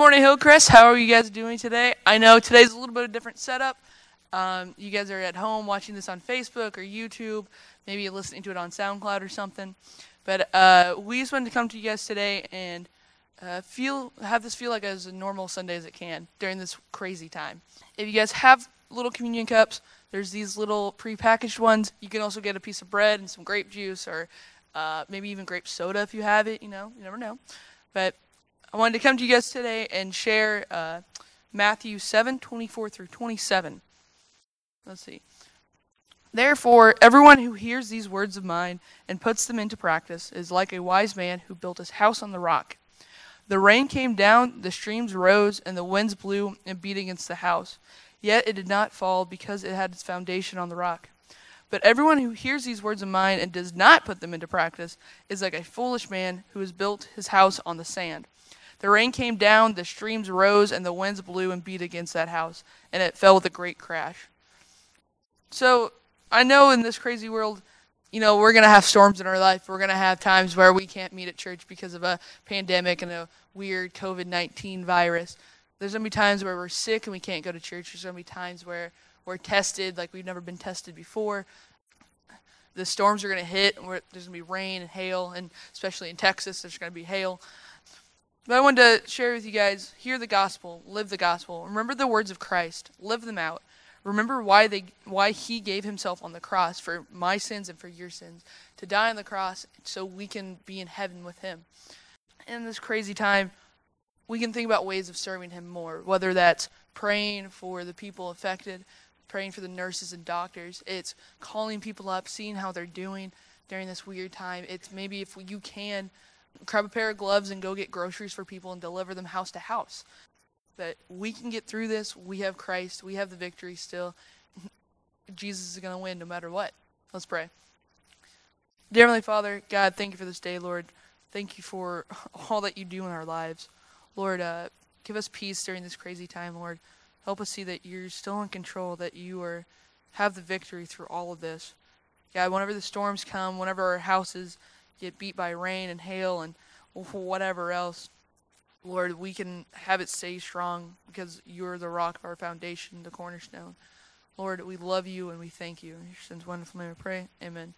morning, Hillcrest. How are you guys doing today? I know today's a little bit of a different setup. Um, you guys are at home watching this on Facebook or YouTube, maybe listening to it on SoundCloud or something. But uh, we just wanted to come to you guys today and uh, feel have this feel like as a normal Sunday as it can during this crazy time. If you guys have little communion cups, there's these little prepackaged ones. You can also get a piece of bread and some grape juice or uh, maybe even grape soda if you have it. You know, you never know. But I wanted to come to you guys today and share uh, Matthew 7 24 through 27. Let's see. Therefore, everyone who hears these words of mine and puts them into practice is like a wise man who built his house on the rock. The rain came down, the streams rose, and the winds blew and beat against the house. Yet it did not fall because it had its foundation on the rock. But everyone who hears these words of mine and does not put them into practice is like a foolish man who has built his house on the sand. The rain came down, the streams rose, and the winds blew and beat against that house, and it fell with a great crash. So, I know in this crazy world, you know, we're going to have storms in our life. We're going to have times where we can't meet at church because of a pandemic and a weird COVID 19 virus. There's going to be times where we're sick and we can't go to church. There's going to be times where we're tested like we've never been tested before. The storms are going to hit, and there's going to be rain and hail, and especially in Texas, there's going to be hail. But I wanted to share with you guys hear the gospel, live the gospel. Remember the words of Christ, live them out. Remember why they why he gave himself on the cross for my sins and for your sins to die on the cross so we can be in heaven with him. In this crazy time, we can think about ways of serving him more, whether that's praying for the people affected, praying for the nurses and doctors, it's calling people up, seeing how they're doing during this weird time. It's maybe if you can grab a pair of gloves and go get groceries for people and deliver them house to house. That we can get through this. We have Christ. We have the victory still. Jesus is going to win no matter what. Let's pray. Dear Heavenly Father, God, thank you for this day, Lord. Thank you for all that you do in our lives. Lord, uh, give us peace during this crazy time, Lord. Help us see that you're still in control, that you are have the victory through all of this. God, whenever the storms come, whenever our houses get beat by rain and hail and whatever else, Lord, we can have it stay strong because you're the rock of our foundation, the cornerstone. Lord, we love you and we thank you. In your son's wonderful name we pray. Amen.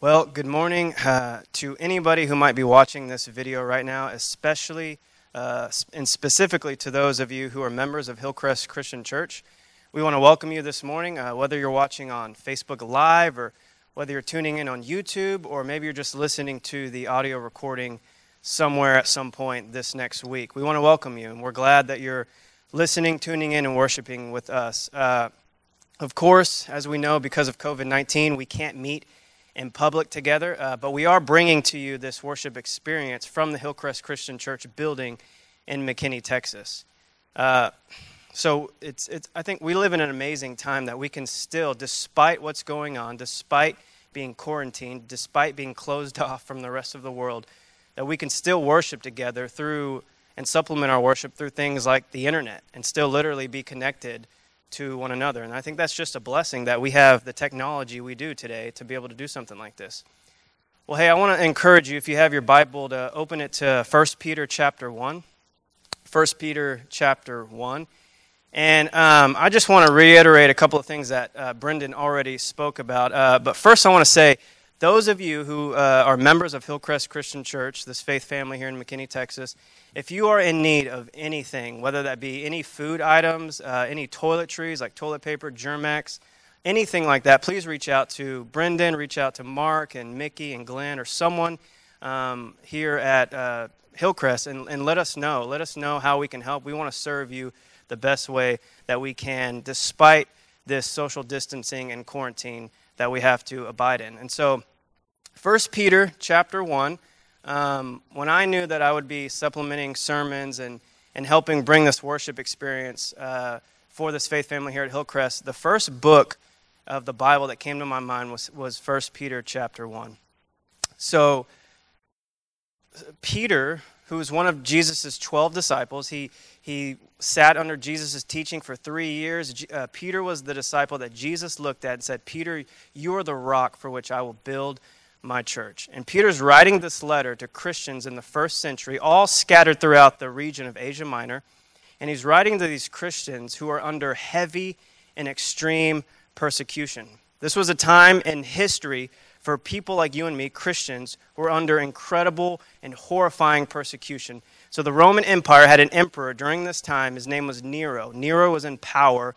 Well, good morning uh, to anybody who might be watching this video right now, especially uh, and specifically to those of you who are members of Hillcrest Christian Church. We want to welcome you this morning, uh, whether you're watching on Facebook Live or whether you're tuning in on YouTube or maybe you're just listening to the audio recording somewhere at some point this next week. We want to welcome you, and we're glad that you're listening, tuning in, and worshiping with us. Uh, of course, as we know, because of COVID 19, we can't meet in public together, uh, but we are bringing to you this worship experience from the Hillcrest Christian Church building in McKinney, Texas. Uh, so it's, it's, I think we live in an amazing time that we can still, despite what's going on, despite being quarantined, despite being closed off from the rest of the world, that we can still worship together through and supplement our worship through things like the internet and still literally be connected to one another. And I think that's just a blessing that we have the technology we do today to be able to do something like this. Well, hey, I want to encourage you if you have your Bible to open it to 1 Peter chapter 1. 1 Peter chapter 1. And um, I just want to reiterate a couple of things that uh, Brendan already spoke about. Uh, but first, I want to say those of you who uh, are members of Hillcrest Christian Church, this faith family here in McKinney, Texas, if you are in need of anything, whether that be any food items, uh, any toiletries like toilet paper, Germ-X, anything like that, please reach out to Brendan, reach out to Mark and Mickey and Glenn or someone um, here at uh, Hillcrest and, and let us know. Let us know how we can help. We want to serve you the best way that we can, despite this social distancing and quarantine that we have to abide in. And so, 1 Peter chapter 1, um, when I knew that I would be supplementing sermons and, and helping bring this worship experience uh, for this faith family here at Hillcrest, the first book of the Bible that came to my mind was, was 1 Peter chapter 1. So, Peter, who was one of Jesus' 12 disciples, he, he sat under Jesus' teaching for three years. Uh, Peter was the disciple that Jesus looked at and said, Peter, you are the rock for which I will build my church. And Peter's writing this letter to Christians in the first century, all scattered throughout the region of Asia Minor. And he's writing to these Christians who are under heavy and extreme persecution. This was a time in history for people like you and me, Christians, were under incredible and horrifying persecution. So the Roman Empire had an emperor during this time. His name was Nero. Nero was in power,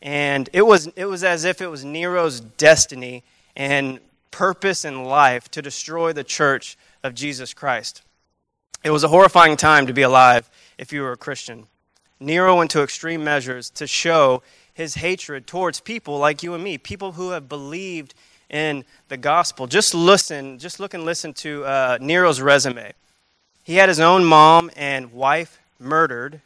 and it was, it was as if it was Nero's destiny and purpose in life to destroy the church of Jesus Christ. It was a horrifying time to be alive if you were a Christian. Nero went to extreme measures to show his hatred towards people like you and me, people who have believed in the gospel. Just listen, just look and listen to uh, Nero's resume. He had his own mom and wife murdered.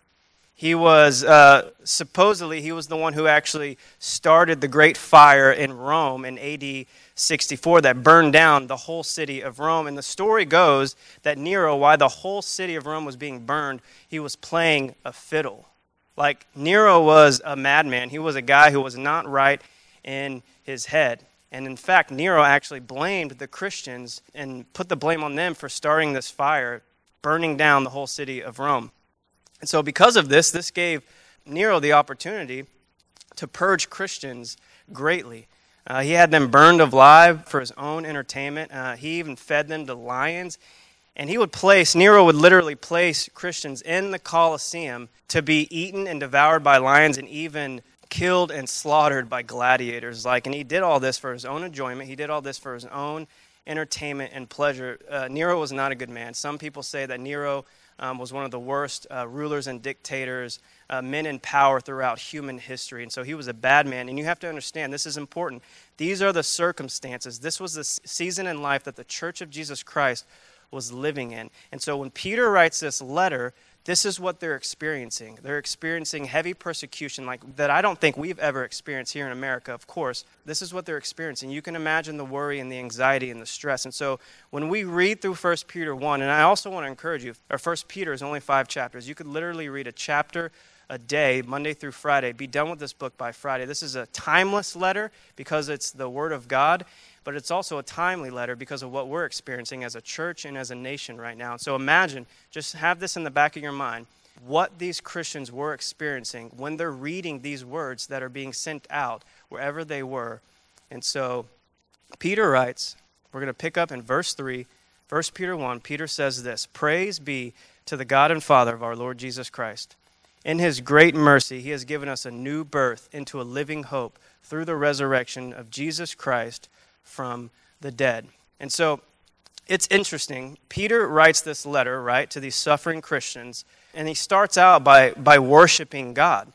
He was uh, supposedly he was the one who actually started the great fire in Rome in AD 64 that burned down the whole city of Rome. And the story goes that Nero, while the whole city of Rome was being burned, he was playing a fiddle. Like Nero was a madman. He was a guy who was not right in his head. And in fact, Nero actually blamed the Christians and put the blame on them for starting this fire, burning down the whole city of Rome. And so, because of this, this gave Nero the opportunity to purge Christians greatly. Uh, he had them burned alive for his own entertainment. Uh, he even fed them to lions. And he would place, Nero would literally place Christians in the Colosseum to be eaten and devoured by lions and even killed and slaughtered by gladiators. Like, and he did all this for his own enjoyment. He did all this for his own entertainment and pleasure. Uh, Nero was not a good man. Some people say that Nero um, was one of the worst uh, rulers and dictators, uh, men in power throughout human history. And so he was a bad man. And you have to understand, this is important. These are the circumstances. This was the season in life that the church of Jesus Christ was living in. And so when Peter writes this letter, this is what they're experiencing. They're experiencing heavy persecution like that I don't think we've ever experienced here in America, of course. This is what they're experiencing. You can imagine the worry and the anxiety and the stress. And so when we read through 1 Peter 1, and I also want to encourage you, or 1 Peter is only 5 chapters. You could literally read a chapter a day, Monday through Friday. Be done with this book by Friday. This is a timeless letter because it's the Word of God but it's also a timely letter because of what we're experiencing as a church and as a nation right now. So imagine, just have this in the back of your mind, what these Christians were experiencing when they're reading these words that are being sent out wherever they were. And so Peter writes, we're going to pick up in verse 3, 1 Peter 1. Peter says this Praise be to the God and Father of our Lord Jesus Christ. In his great mercy, he has given us a new birth into a living hope through the resurrection of Jesus Christ from the dead. And so it's interesting. Peter writes this letter, right, to these suffering Christians, and he starts out by, by worshiping God.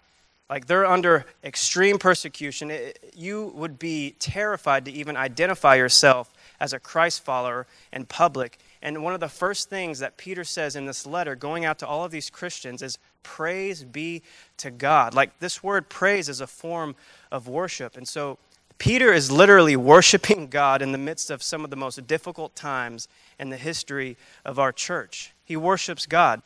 Like they're under extreme persecution. It, you would be terrified to even identify yourself as a Christ follower in public. And one of the first things that Peter says in this letter, going out to all of these Christians, is praise be to God. Like this word praise is a form of worship. And so Peter is literally worshiping God in the midst of some of the most difficult times in the history of our church. He worships God.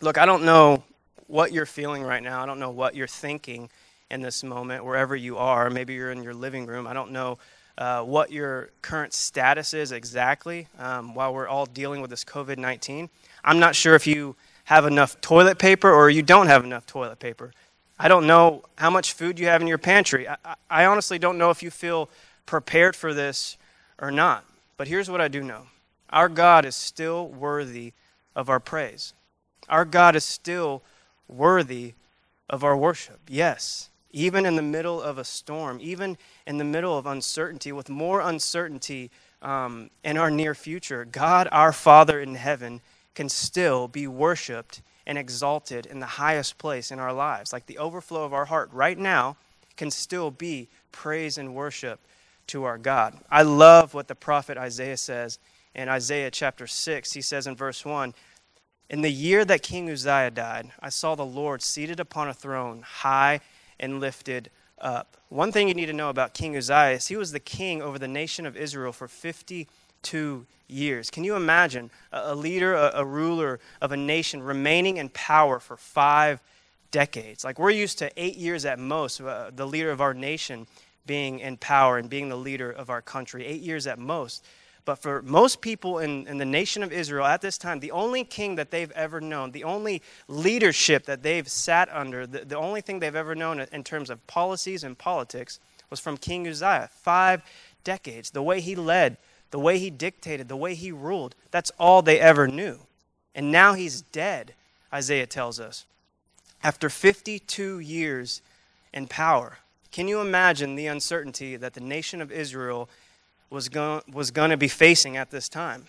Look, I don't know what you're feeling right now. I don't know what you're thinking in this moment, wherever you are. Maybe you're in your living room. I don't know uh, what your current status is exactly um, while we're all dealing with this COVID 19. I'm not sure if you have enough toilet paper or you don't have enough toilet paper. I don't know how much food you have in your pantry. I, I, honestly don't know if you feel prepared for this or not. But here's what I do know our God is still worthy of our praise. Our God is still worthy of our worship. Yes, even in the middle of a storm, even in the middle of uncertainty, with more uncertainty um, in our near future, God, our Father in heaven, can still be worshiped and exalted in the highest place in our lives. Like the overflow of our heart right now can still be praise and worship to our God. I love what the prophet Isaiah says in Isaiah chapter 6. He says in verse 1 In the year that King Uzziah died, I saw the Lord seated upon a throne, high and lifted up. One thing you need to know about King Uzziah is he was the king over the nation of Israel for 52 years. Can you imagine a, leader, a, a ruler of a nation remaining in power for five decades? Like we're used to eight years at most, uh, the leader of our nation being in power and being the leader of our country, eight years at most. But for most people in, in the nation of Israel at this time, the only king that they've ever known, the only leadership that they've sat under, the, the only thing they've ever known in terms of policies and politics was from King Uzziah. Five decades. The way he led, the way he dictated, the way he ruled, that's all they ever knew. And now he's dead, Isaiah tells us. After 52 years in power, can you imagine the uncertainty that the nation of Israel was going, was going to be facing at this time.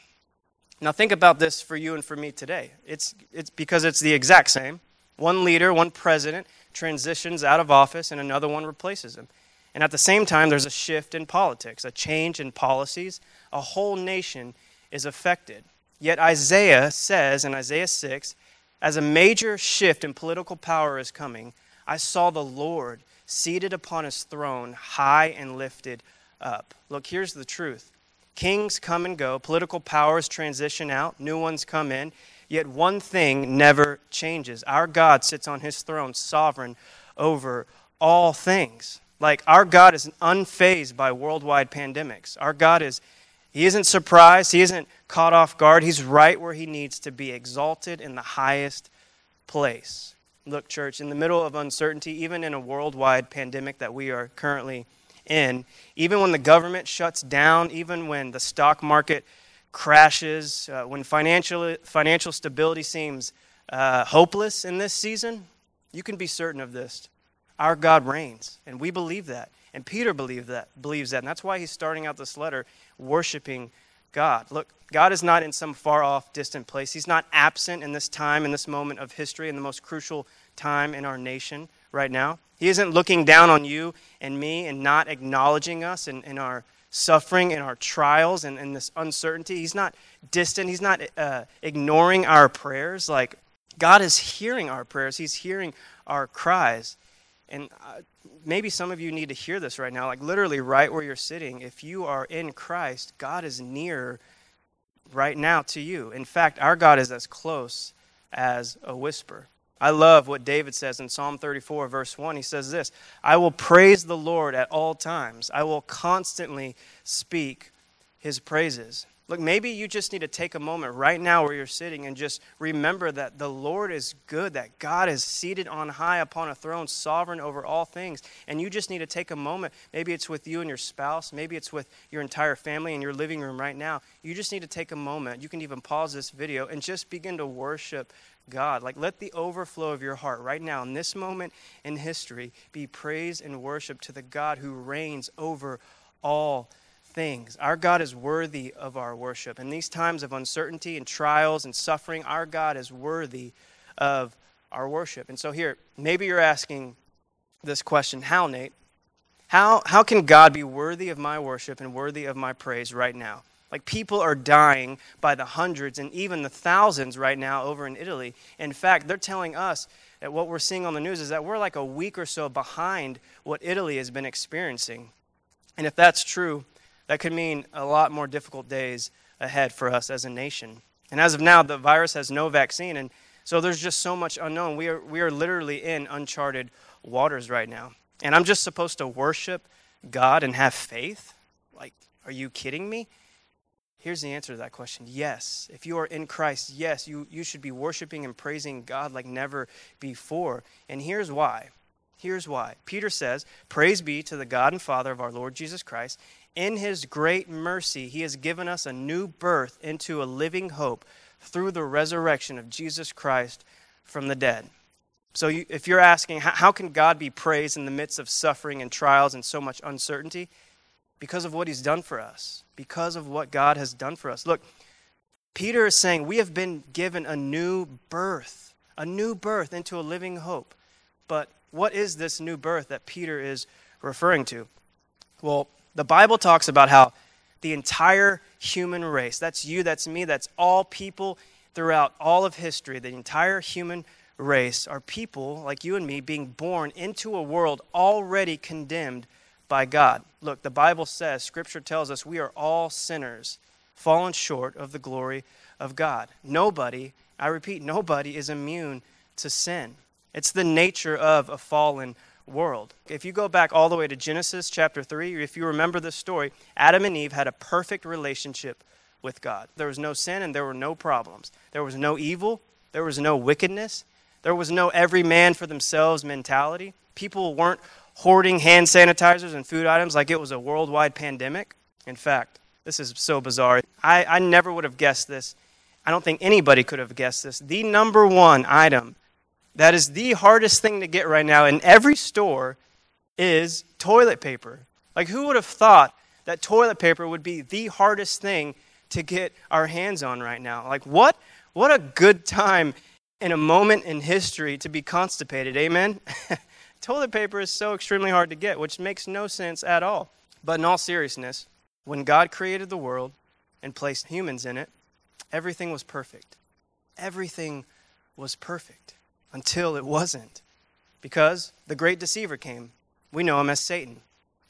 Now, think about this for you and for me today. It's, it's because it's the exact same. One leader, one president transitions out of office, and another one replaces him. And at the same time, there's a shift in politics, a change in policies. A whole nation is affected. Yet Isaiah says in Isaiah 6 as a major shift in political power is coming, I saw the Lord seated upon his throne, high and lifted up. Look, here's the truth kings come and go, political powers transition out, new ones come in, yet one thing never changes. Our God sits on his throne, sovereign over all things. Like, our God is unfazed by worldwide pandemics. Our God is, he isn't surprised, he isn't caught off guard. He's right where he needs to be, exalted in the highest place. Look, church, in the middle of uncertainty, even in a worldwide pandemic that we are currently in. Even when the government shuts down, even when the stock market crashes, uh, when financial, financial stability seems uh, hopeless in this season, you can be certain of this. Our God reigns, and we believe that. And Peter believed that, believes that. And that's why he's starting out this letter worshiping God. Look, God is not in some far off, distant place. He's not absent in this time, in this moment of history, in the most crucial time in our nation right now. He isn't looking down on you and me and not acknowledging us in, in our suffering, in our trials, and in this uncertainty. He's not distant. He's not uh, ignoring our prayers. Like, God is hearing our prayers, He's hearing our cries. And uh, maybe some of you need to hear this right now. Like, literally, right where you're sitting, if you are in Christ, God is near right now to you. In fact, our God is as close as a whisper. I love what David says in Psalm 34, verse 1. He says this I will praise the Lord at all times, I will constantly speak his praises. Look, maybe you just need to take a moment right now where you're sitting and just remember that the Lord is good, that God is seated on high upon a throne, sovereign over all things. And you just need to take a moment. Maybe it's with you and your spouse, maybe it's with your entire family in your living room right now. You just need to take a moment. You can even pause this video and just begin to worship God. Like, let the overflow of your heart right now, in this moment in history, be praise and worship to the God who reigns over all things. Our God is worthy of our worship. In these times of uncertainty and trials and suffering, our God is worthy of our worship. And so, here, maybe you're asking this question How, Nate? How, how can God be worthy of my worship and worthy of my praise right now? Like people are dying by the hundreds and even the thousands right now over in Italy. In fact, they're telling us that what we're seeing on the news is that we're like a week or so behind what Italy has been experiencing. And if that's true, that could mean a lot more difficult days ahead for us as a nation. And as of now, the virus has no vaccine, and so there's just so much unknown. We are, we are literally in uncharted waters right now. And I'm just supposed to worship God and have faith? Like, are you kidding me? Here's the answer to that question yes. If you are in Christ, yes, you, you should be worshiping and praising God like never before. And here's why. Here's why. Peter says, Praise be to the God and Father of our Lord Jesus Christ. In his great mercy, he has given us a new birth into a living hope through the resurrection of Jesus Christ from the dead. So, you, if you're asking, how, how can God be praised in the midst of suffering and trials and so much uncertainty? because of what he's done for us, because of what God has done for us. Look, Peter is saying we have been given a new birth, a new birth into a living hope. But what is this new birth that Peter is referring to? Well, the Bible talks about how the entire human race, that's you, that's me, that's all people throughout all of history, the entire human race are people like you and me being born into a world already condemned by God. Look, the Bible says, Scripture tells us we are all sinners, fallen short of the glory of God. Nobody, I repeat, nobody is immune to sin. It's the nature of a fallen world. If you go back all the way to Genesis chapter 3, if you remember this story, Adam and Eve had a perfect relationship with God. There was no sin and there were no problems. There was no evil, there was no wickedness, there was no every man for themselves mentality. People weren't hoarding hand sanitizers and food items like it was a worldwide pandemic. In fact, this is so bizarre. I, I never would have guessed this. I don't think anybody could have guessed this. The number one item that is the hardest thing to get right now in every store is toilet paper. Like, who would have thought that toilet paper would be the hardest thing to get our hands on right now? Like, what, what a good time in a moment in history to be constipated. Amen? toilet paper is so extremely hard to get, which makes no sense at all. But in all seriousness, when God created the world and placed humans in it, everything was perfect. Everything was perfect until it wasn't. Because the great deceiver came. We know him as Satan,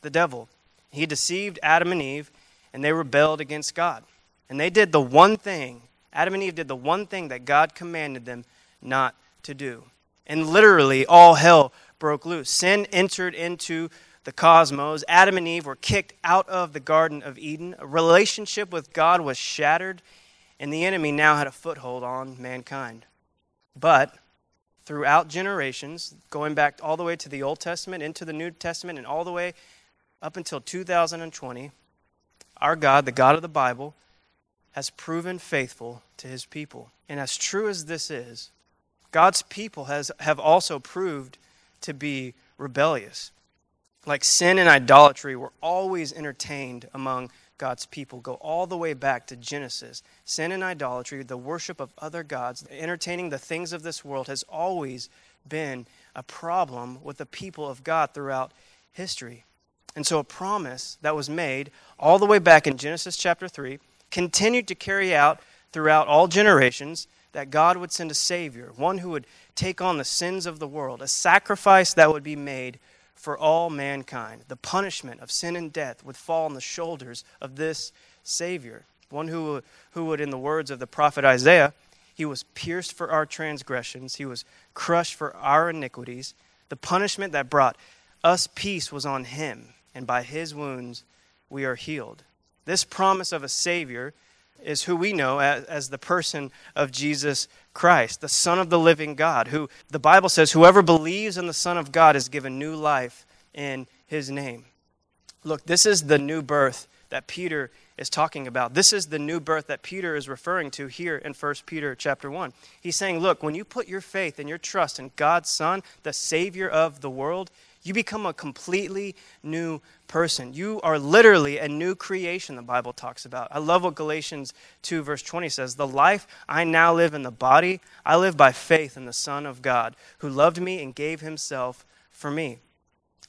the devil. He deceived Adam and Eve, and they rebelled against God. And they did the one thing, Adam and Eve did the one thing that God commanded them not to do. And literally, all hell broke loose. Sin entered into the cosmos. Adam and Eve were kicked out of the Garden of Eden. A relationship with God was shattered, and the enemy now had a foothold on mankind. But throughout generations, going back all the way to the Old Testament, into the New Testament, and all the way up until 2020, our God, the God of the Bible, has proven faithful to his people. And as true as this is, God's people has, have also proved to be rebellious. Like sin and idolatry were always entertained among God's people go all the way back to Genesis. Sin and idolatry, the worship of other gods, entertaining the things of this world has always been a problem with the people of God throughout history. And so, a promise that was made all the way back in Genesis chapter 3 continued to carry out throughout all generations that God would send a Savior, one who would take on the sins of the world, a sacrifice that would be made for all mankind. The punishment of sin and death would fall on the shoulders of this Savior, one who, who would, in the words of the prophet Isaiah, he was pierced for our transgressions, he was crushed for our iniquities. The punishment that brought us peace was on him, and by his wounds we are healed. This promise of a Savior is who we know as, as, the person of Jesus Christ, the Son of the living God, who the Bible says, whoever believes in the Son of God is given new life in his name. Look, this is the new birth that Peter is talking about. This is the new birth that Peter is referring to here in 1 Peter chapter 1. He's saying, look, when you put your faith and your trust in God's Son, the Savior of the world, you become a completely new person. You are literally a new creation, the Bible talks about. I love what Galatians 2, verse 20 says The life I now live in the body, I live by faith in the Son of God, who loved me and gave himself for me.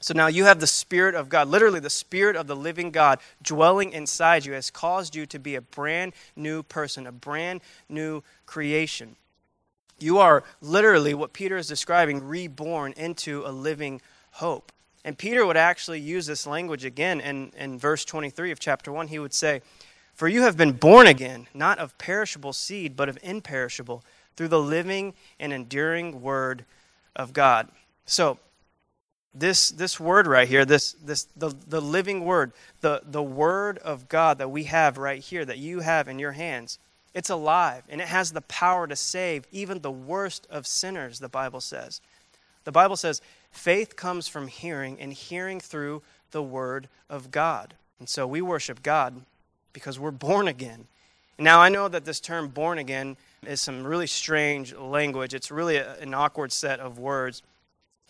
So now you have the Spirit of God, literally the Spirit of the living God dwelling inside you, has caused you to be a brand new person, a brand new creation. You are literally what Peter is describing, reborn into a living hope. And Peter would actually use this language again in, in verse 23 of chapter 1. He would say, For you have been born again, not of perishable seed, but of imperishable, through the living and enduring word of God. So, this, this word right here, this, this, the, the living word, the, the word of God that we have right here, that you have in your hands, it's alive and it has the power to save even the worst of sinners, the Bible says. The Bible says Faith comes from hearing, and hearing through the Word of God. And so we worship God because we're born again. Now, I know that this term born again is some really strange language. It's really a, an awkward set of words.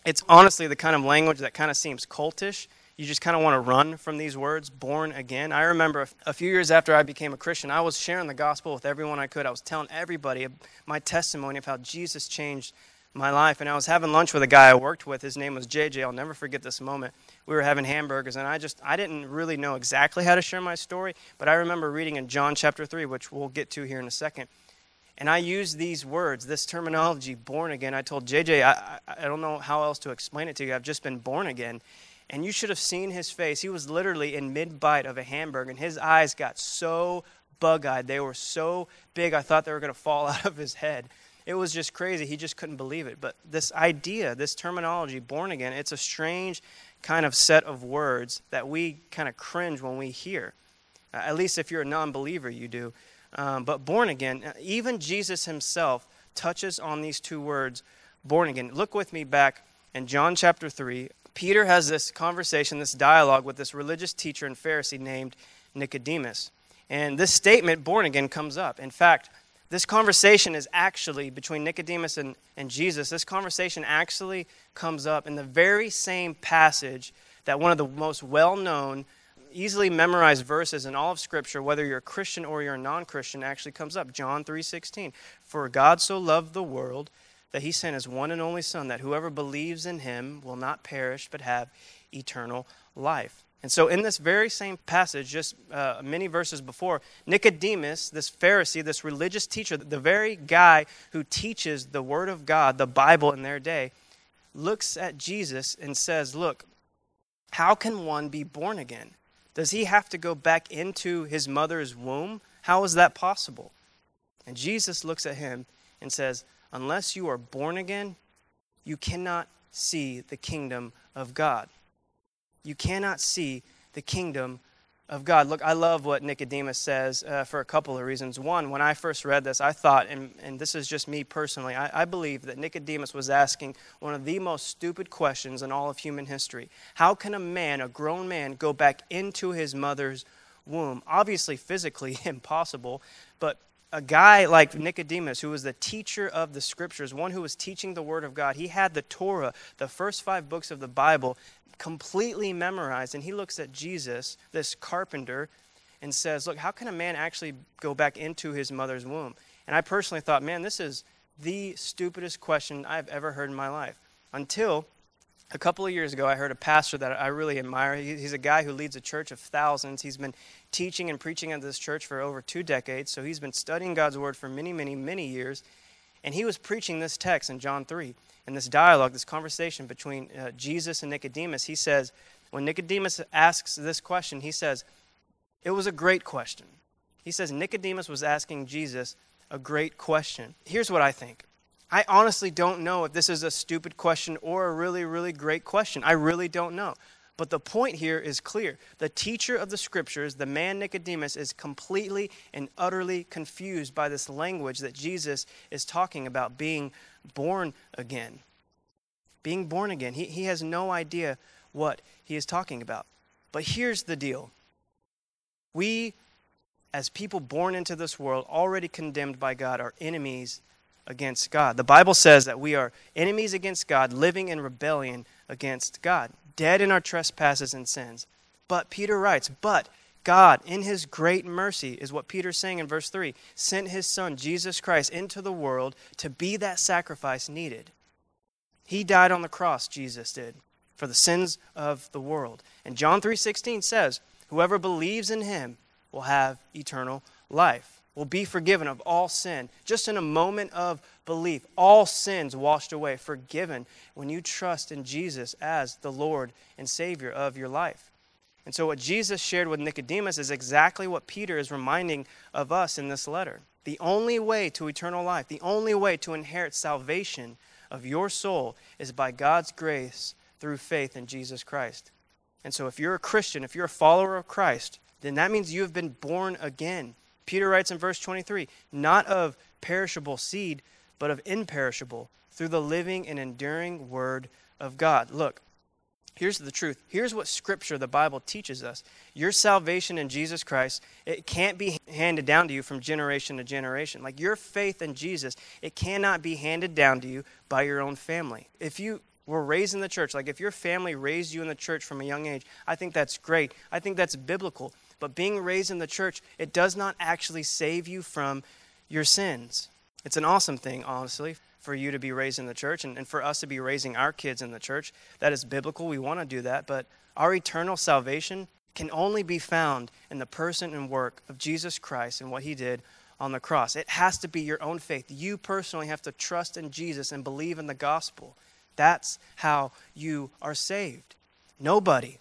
It's honestly the kind of language that kind of seems cultish. You just kind of want to run from these words, born again. I remember a few years after I became a Christian, I was sharing the gospel with everyone I could. I was telling everybody my testimony of how Jesus changed my life. And I was having lunch with a guy I worked with. His name was JJ. I'll never forget this moment. We were having hamburgers, and I just I didn't really know exactly how to share my story, but I remember reading in John chapter three, which we'll get to here in a second. And I used these words, this terminology, born again. I told JJ, I, I don't know how else to explain it to you. I've just been born again. And you should have seen his face. He was literally in mid bite of a hamburger, and his eyes got so bug eyed. They were so big, I thought they were going to fall out of his head. It was just crazy. He just couldn't believe it. But this idea, this terminology, born again, it's a strange kind of set of words that we kind of cringe when we hear. Uh, at least if you're a non believer, you do. Um, but born again, uh, even Jesus himself touches on these two words, born again. Look with me back in John chapter 3. Peter has this conversation, this dialogue with this religious teacher and Pharisee named Nicodemus. And this statement, born again, comes up. In fact, this conversation is actually between Nicodemus and, and Jesus. This conversation actually comes up in the very same passage that one of the most well known, easily memorized verses in all of Scripture, whether you're a Christian or you're a non Christian, actually comes up. John 3.16. For God so loved the world that he sent his one and only Son, that whoever believes in him will not perish but have eternal life. And so, in this very same passage, just uh, many verses before, Nicodemus, this Pharisee, this religious teacher, the very guy who teaches the Word of God, the Bible in their day, looks at Jesus and says, Look, how can one be born again? Does he have to go back into his mother's womb? How is that possible? And Jesus looks at him and says, Unless you are born again, you cannot see the kingdom of God you cannot see the kingdom of God. Look, I love what Nicodemus says uh, for a couple of reasons. One, when I first read this, I thought, and, and this is just me personally, I, I believe that Nicodemus was asking one of the most stupid questions in all of human history. How can a man, a grown man, go back into his mother's womb? Obviously, physically impossible, but a guy like Nicodemus, who was the teacher of the scriptures, one who was teaching the word of God, he had the Torah, the first five books of the Bible, completely memorized. And he looks at Jesus, this carpenter, and says, Look, how can a man actually go back into his mother's womb? And I personally thought, man, this is the stupidest question I've ever heard in my life. Until a couple of years ago, I heard a pastor that I really admire. He's a guy who leads a church of thousands. He's been teaching and preaching at this church for over two decades, so he's been studying God's word for many, many, many years. And he was preaching this text in John 3 in this dialogue, this conversation between uh, Jesus and Nicodemus, he says, when Nicodemus asks this question, he says, it was a great question. He says, Nicodemus was asking Jesus a great question. Here's what I think. I honestly don't know if this is a stupid question or a really, really great question. I really don't know. But the point here is clear. The teacher of the scriptures, the man Nicodemus, is completely and utterly confused by this language that Jesus is talking about being born again. Being born again. He, he has no idea what he is talking about. But here's the deal we, as people born into this world, already condemned by God, are enemies against God. The Bible says that we are enemies against God, living in rebellion against God, dead in our trespasses and sins. But Peter writes, but God, in his great mercy, is what Peter's saying in verse 3, sent his son, Jesus Christ, into the world to be that sacrifice needed. He died on the cross, Jesus did, for the sins of the world. And John 3:16 says, "Whoever believes in him will have eternal life, will be forgiven of all sin." Just in a moment of belief, all sins washed away, forgiven when you trust in Jesus as the Lord and Savior of your life. And so, what Jesus shared with Nicodemus is exactly what Peter is reminding of us in this letter. The only way to eternal life, the only way to inherit salvation of your soul is by God's grace through faith in Jesus Christ. And so, if you're a Christian, if you're a follower of Christ, then that means you have been born again. Peter writes in verse 23 not of perishable seed, but of imperishable, through the living and enduring word of God. Look, Here's the truth. Here's what Scripture, the Bible, teaches us. Your salvation in Jesus Christ, it can't be handed down to you from generation to generation. Like your faith in Jesus, it cannot be handed down to you by your own family. If you were raised in the church, like if your family raised you in the church from a young age, I think that's great. I think that's biblical. But being raised in the church, it does not actually save you from your sins. It's an awesome thing, honestly for you to be raised in the church and, and for us to be raising our kids in the church. That is biblical. We want to do that. But our eternal salvation can only be found in the person and work of Jesus Christ and what he did on the cross. It has to be your own faith. You personally have to trust in Jesus and believe in the gospel. That's how you are saved. Nobody,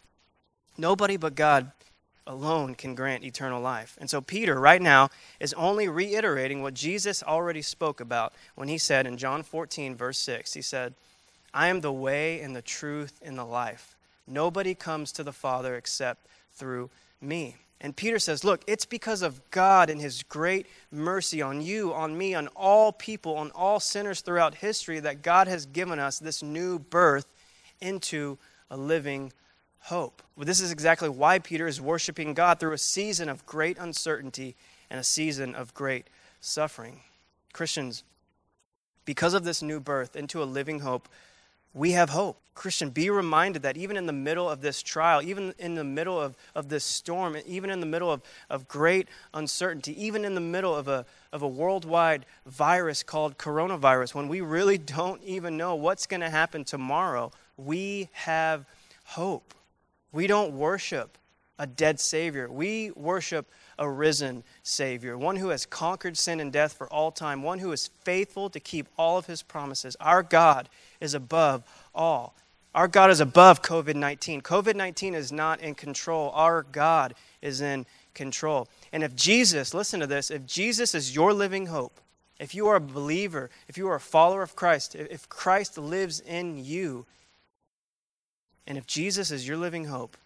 nobody but God alone can grant eternal life. And so Peter, right now, is only reiterating what Jesus already spoke about when he said in John 14, verse 6, he said, I am the way and the truth and the life. Nobody comes to the Father except through me. And Peter says, Look, it's because of God and his great mercy on you, on me, on all people, on all sinners throughout history that God has given us this new birth into a living hope. Well, this is exactly why Peter is worshiping God through a season of great uncertainty and a season of great suffering. Christians, because of this new birth into a living hope, we have hope. Christian, be reminded that even in the middle of this trial, even in the middle of, of this storm, even in the middle of, of great uncertainty, even in the middle of a, of a worldwide virus called coronavirus, when we really don't even know what's going to happen tomorrow, we have hope. We don't worship a dead Savior. We worship a risen Savior, one who has conquered sin and death for all time, one who is faithful to keep all of his promises. Our God is above all. Our God is above COVID 19. COVID 19 is not in control. Our God is in control. And if Jesus, listen to this, if Jesus is your living hope, if you are a believer, if you are a follower of Christ, if Christ lives in you, and if Jesus is your living hope,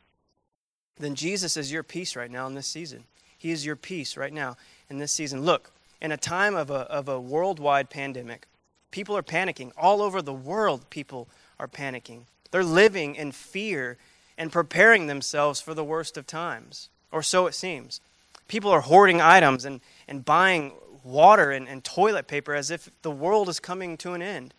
then Jesus is your peace right now in this season. He is your peace right now in this season. Look, in a time of a, of a worldwide pandemic, people are panicking. All over the world, people are panicking. They're living in fear and preparing themselves for the worst of times, or so it seems. People are hoarding items and, and buying water and, and toilet paper as if the world is coming to an end.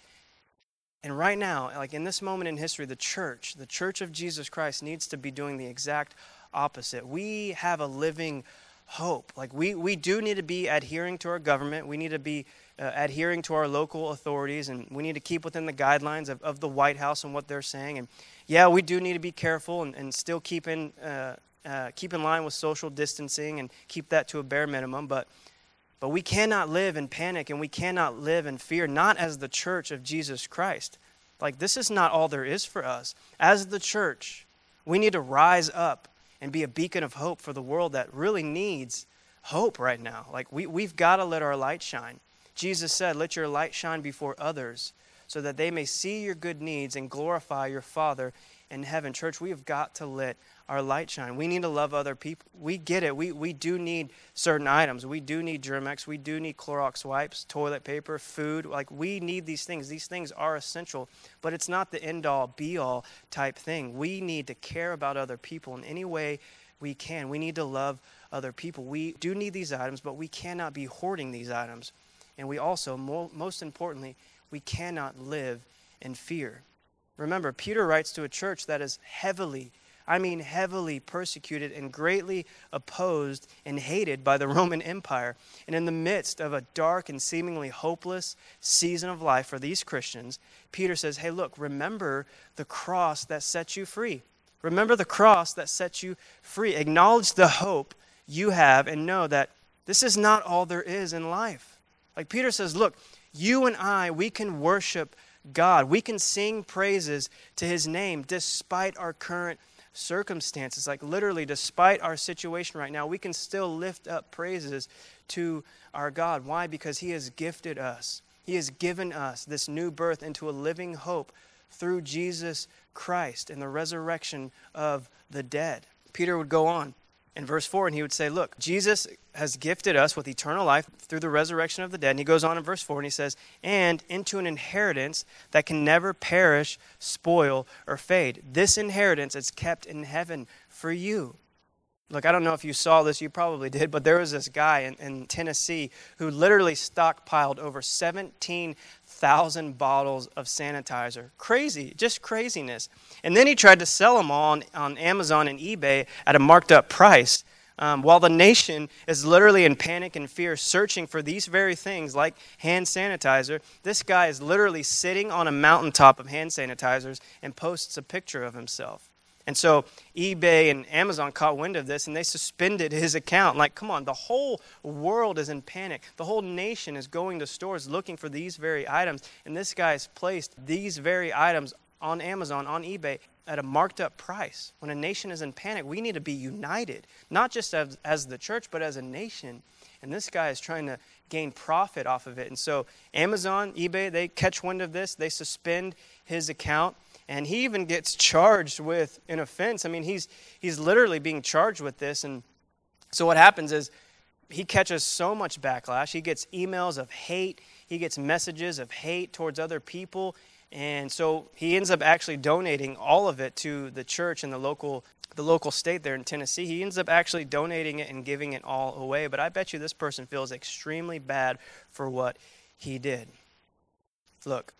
And right now, like in this moment in history, the church, the church of Jesus Christ, needs to be doing the exact opposite. We have a living hope. Like we, we do need to be adhering to our government. We need to be uh, adhering to our local authorities, and we need to keep within the guidelines of, of the White House and what they're saying. And yeah, we do need to be careful and, and still keep in, uh, uh, keep in line with social distancing and keep that to a bare minimum. But but we cannot live in panic and we cannot live in fear, not as the church of Jesus Christ. Like, this is not all there is for us. As the church, we need to rise up and be a beacon of hope for the world that really needs hope right now. Like, we, we've got to let our light shine. Jesus said, Let your light shine before others so that they may see your good needs and glorify your Father in heaven. Church, we have got to let our light shine. We need to love other people. We get it. We, we do need certain items. We do need Germ-X. We do need Clorox wipes, toilet paper, food. Like, we need these things. These things are essential, but it's not the end all, be all type thing. We need to care about other people in any way we can. We need to love other people. We do need these items, but we cannot be hoarding these items. And we also, most importantly, we cannot live in fear. Remember, Peter writes to a church that is heavily, I mean, heavily persecuted and greatly opposed and hated by the Roman Empire. And in the midst of a dark and seemingly hopeless season of life for these Christians, Peter says, Hey, look, remember the cross that set you free. Remember the cross that set you free. Acknowledge the hope you have and know that this is not all there is in life. Like Peter says, Look, you and I, we can worship God. We can sing praises to his name despite our current circumstances. Like literally, despite our situation right now, we can still lift up praises to our God. Why? Because he has gifted us, he has given us this new birth into a living hope through Jesus Christ and the resurrection of the dead. Peter would go on in verse 4 and he would say, Look, Jesus has gifted us with eternal life through the resurrection of the dead. And he goes on in verse 4 and he says, And into an inheritance that can never perish, spoil, or fade. This inheritance is kept in heaven for you. Look, I don't know if you saw this, you probably did, but there was this guy in, in Tennessee who literally stockpiled over 17,000 bottles of sanitizer. Crazy, just craziness. And then he tried to sell them all on, on Amazon and eBay at a marked up price. Um, while the nation is literally in panic and fear, searching for these very things like hand sanitizer, this guy is literally sitting on a mountaintop of hand sanitizers and posts a picture of himself. And so eBay and Amazon caught wind of this and they suspended his account. Like, come on, the whole world is in panic. The whole nation is going to stores looking for these very items. And this guy has placed these very items on Amazon, on eBay at a marked up price. When a nation is in panic, we need to be united, not just as, as the church, but as a nation. And this guy is trying to gain profit off of it. And so Amazon, eBay, they catch wind of this, they suspend his account, and he even gets charged with an offense. I mean, he's he's literally being charged with this. And so what happens is he catches so much backlash. He gets emails of hate, he gets messages of hate towards other people. And so he ends up actually donating all of it to the church and the local the local state there in Tennessee. He ends up actually donating it and giving it all away. But I bet you this person feels extremely bad for what he did. Look,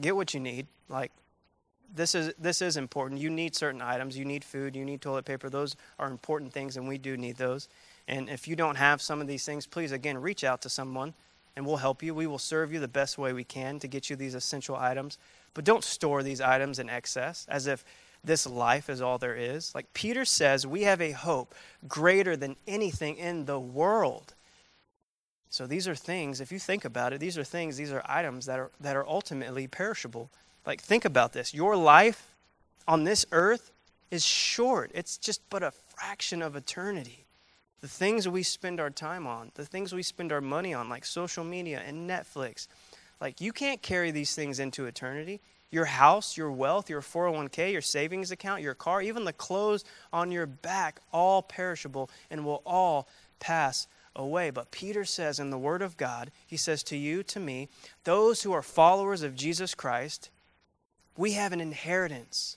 get what you need. Like this is this is important. You need certain items. You need food. You need toilet paper. Those are important things, and we do need those. And if you don't have some of these things, please again reach out to someone, and we'll help you. We will serve you the best way we can to get you these essential items. But don't store these items in excess, as if this life is all there is. Like Peter says, we have a hope greater than anything in the world. So these are things, if you think about it, these are things, these are items that are that are ultimately perishable. Like think about this. Your life on this earth is short. It's just but a fraction of eternity. The things we spend our time on, the things we spend our money on, like social media and Netflix, like you can't carry these things into eternity your house, your wealth, your 401k, your savings account, your car, even the clothes on your back, all perishable and will all pass away. But Peter says in the Word of God, he says to you, to me, those who are followers of Jesus Christ, we have an inheritance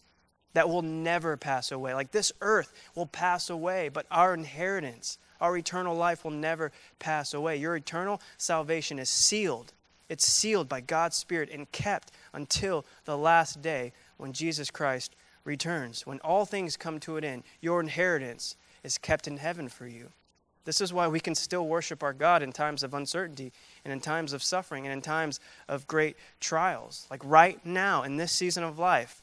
that will never pass away. Like this earth will pass away, but our inheritance, our eternal life will never pass away. Your eternal salvation is sealed it's sealed by God's Spirit and kept until the last day when Jesus Christ returns. When all things come to an end, your inheritance is kept in heaven for you. This is why we can still worship our God in times of uncertainty and in times of suffering and in times of great trials. Like right now, in this season of life,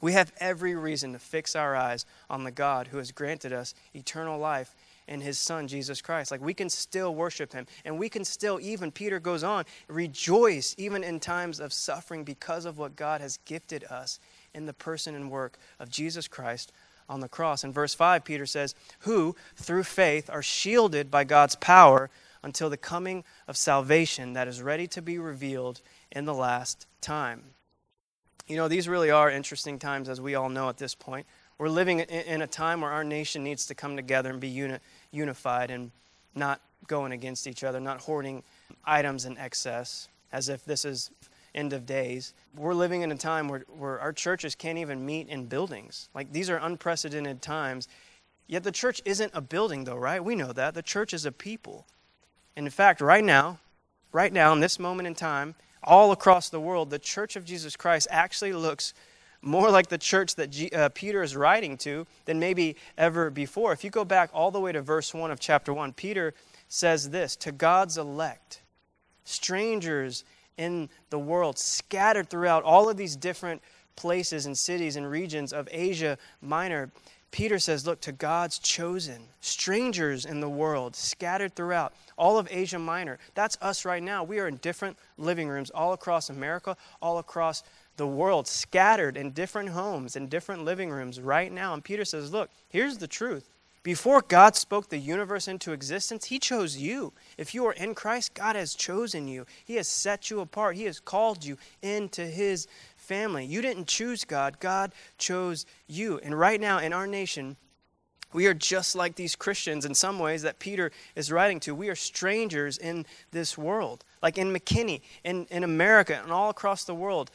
we have every reason to fix our eyes on the God who has granted us eternal life in his son Jesus Christ. Like we can still worship him and we can still even Peter goes on rejoice even in times of suffering because of what God has gifted us in the person and work of Jesus Christ on the cross. In verse 5 Peter says, "Who through faith are shielded by God's power until the coming of salvation that is ready to be revealed in the last time." You know, these really are interesting times as we all know at this point. We're living in a time where our nation needs to come together and be uni- unified and not going against each other, not hoarding items in excess as if this is end of days. We're living in a time where, where our churches can't even meet in buildings. Like these are unprecedented times. Yet the church isn't a building, though, right? We know that. The church is a people. And in fact, right now, right now, in this moment in time, all across the world, the church of Jesus Christ actually looks more like the church that G, uh, Peter is writing to than maybe ever before. If you go back all the way to verse 1 of chapter 1, Peter says this To God's elect, strangers in the world, scattered throughout all of these different places and cities and regions of Asia Minor. Peter says, Look, to God's chosen, strangers in the world, scattered throughout all of Asia Minor. That's us right now. We are in different living rooms all across America, all across the world scattered in different homes, in different living rooms right now. And Peter says, Look, here's the truth. Before God spoke the universe into existence, He chose you. If you are in Christ, God has chosen you. He has set you apart. He has called you into His family. You didn't choose God, God chose you. And right now in our nation, we are just like these Christians in some ways that Peter is writing to. We are strangers in this world. Like in McKinney, in, in America, and all across the world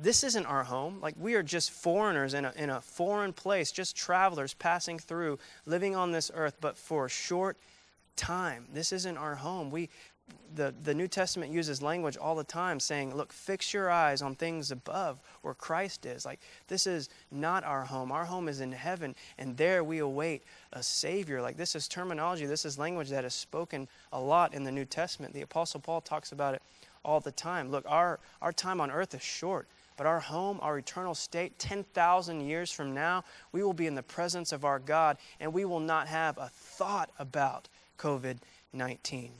this isn't our home. Like we are just foreigners in a, in a foreign place, just travelers passing through, living on this earth, but for a short time. This isn't our home. We, the, the New Testament uses language all the time saying, look, fix your eyes on things above where Christ is. Like, this is not our home. Our home is in heaven, and there we await a Savior. Like, this is terminology, this is language that is spoken a lot in the New Testament. The Apostle Paul talks about it all the time. Look, our, our time on earth is short, but our home, our eternal state, 10,000 years from now, we will be in the presence of our God and we will not have a thought about COVID 19.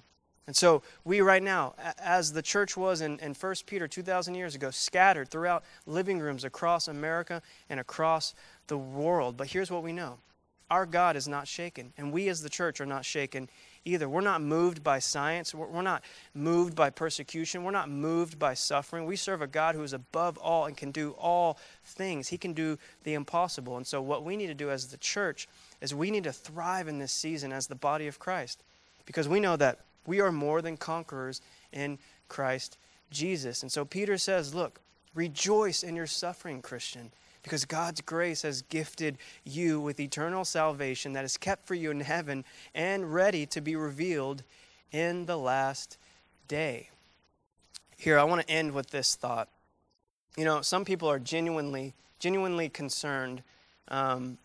And so we right now, as the church was in, in 1 Peter 2,000 years ago, scattered throughout living rooms across America and across the world. But here's what we know. Our God is not shaken, and we as the church are not shaken either. We're not moved by science. We're not moved by persecution. We're not moved by suffering. We serve a God who is above all and can do all things. He can do the impossible. And so, what we need to do as the church is we need to thrive in this season as the body of Christ because we know that we are more than conquerors in Christ Jesus. And so, Peter says, Look, rejoice in your suffering, Christian because God's grace has gifted you with eternal salvation that is kept for you in heaven and ready to be revealed in the last day. Here, I want to end with this thought. You know, some people are genuinely, genuinely concerned. Um,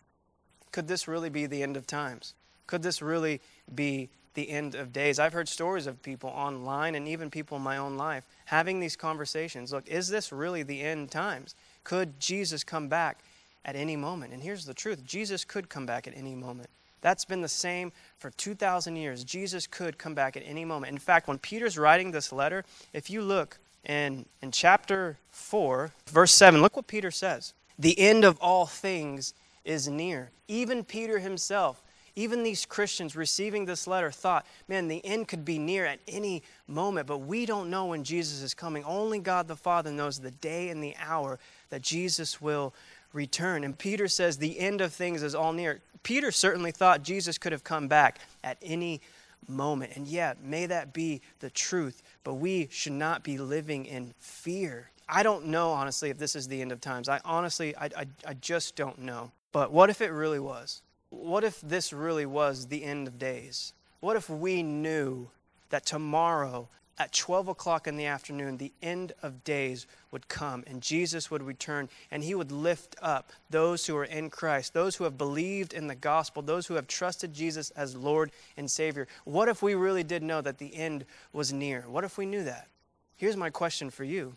could this really be the end of times? Could this really be the end of days? I've heard stories of people online and even people in my own life having these conversations. Look, is this really the end times? Could Jesus come back at any moment? And here's the truth Jesus could come back at any moment. That's been the same for 2,000 years. Jesus could come back at any moment. In fact, when Peter's writing this letter, if you look in, in chapter 4, verse 7, look what Peter says. The end of all things is near. Even Peter himself, even these Christians receiving this letter thought, man, the end could be near at any moment, but we don't know when Jesus is coming. Only God the Father knows the day and the hour that Jesus will return. And Peter says the end of things is all near. Peter certainly thought Jesus could have come back at any moment. And yet, may that be the truth, but we should not be living in fear. I don't know, honestly, if this is the end of times. I honestly, I, I, I just don't know. But what if it really was? What if this really was the end of days? What if we knew that tomorrow at 12 o'clock in the afternoon, the end of days would come and Jesus would return and he would lift up those who are in Christ, those who have believed in the gospel, those who have trusted Jesus as Lord and Savior. What if we really did know that the end was near? What if we knew that? Here's my question for you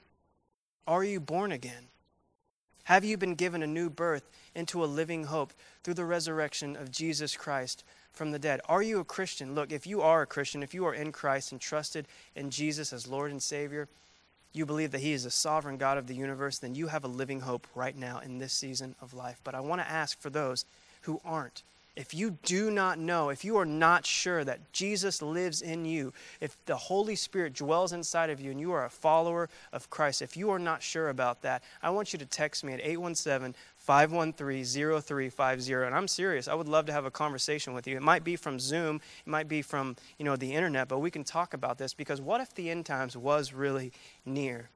Are you born again? Have you been given a new birth into a living hope through the resurrection of Jesus Christ from the dead. Are you a Christian? Look, if you are a Christian, if you are in Christ and trusted in Jesus as Lord and Savior, you believe that He is the sovereign God of the universe, then you have a living hope right now in this season of life. But I want to ask for those who aren't. If you do not know, if you are not sure that Jesus lives in you, if the Holy Spirit dwells inside of you and you are a follower of Christ, if you are not sure about that, I want you to text me at 817 513-0350 and i'm serious i would love to have a conversation with you. It might be from zoom it might be from you know the internet but we can talk about this because what if the end times was really near?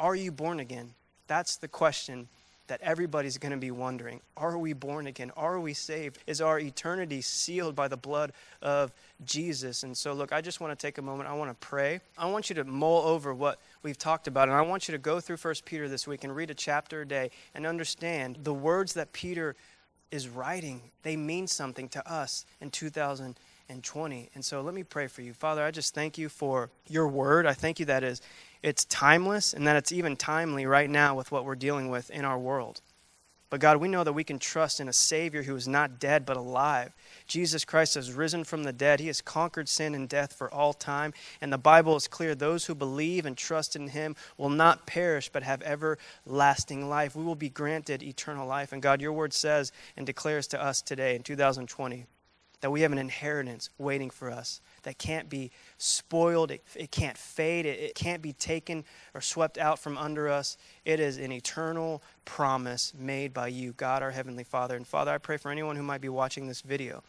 Are you born again? That's the question that everybody's going to be wondering are we born again are we saved is our eternity sealed by the blood of jesus and so look i just want to take a moment i want to pray i want you to mull over what we've talked about. And I want you to go through First Peter this week and read a chapter a day and understand the words that Peter is writing. They mean something to us in 2020. And so let me pray for you. Father, I just thank you for your word. I thank you that is it's timeless and that it's even timely right now with what we're dealing with in our world. But God, we know that we can trust in a Savior who is not dead but alive. Jesus Christ has risen from the dead. He has conquered sin and death for all time. And the Bible is clear those who believe and trust in Him will not perish but have everlasting life. We will be granted eternal life. And God, your word says and declares to us today in 2020 that we have an inheritance waiting for us that can't be spoiled, it, it can't fade, it, it can't be taken or swept out from under us. It is an eternal promise made by you, God our Heavenly Father. And Father, I pray for anyone who might be watching this video.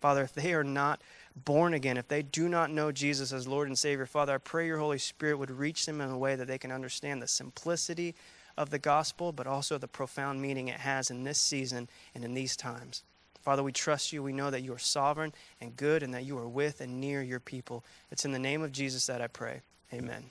Father, if they are not born again, if they do not know Jesus as Lord and Savior, Father, I pray your Holy Spirit would reach them in a way that they can understand the simplicity of the gospel, but also the profound meaning it has in this season and in these times. Father, we trust you. We know that you are sovereign and good and that you are with and near your people. It's in the name of Jesus that I pray. Amen.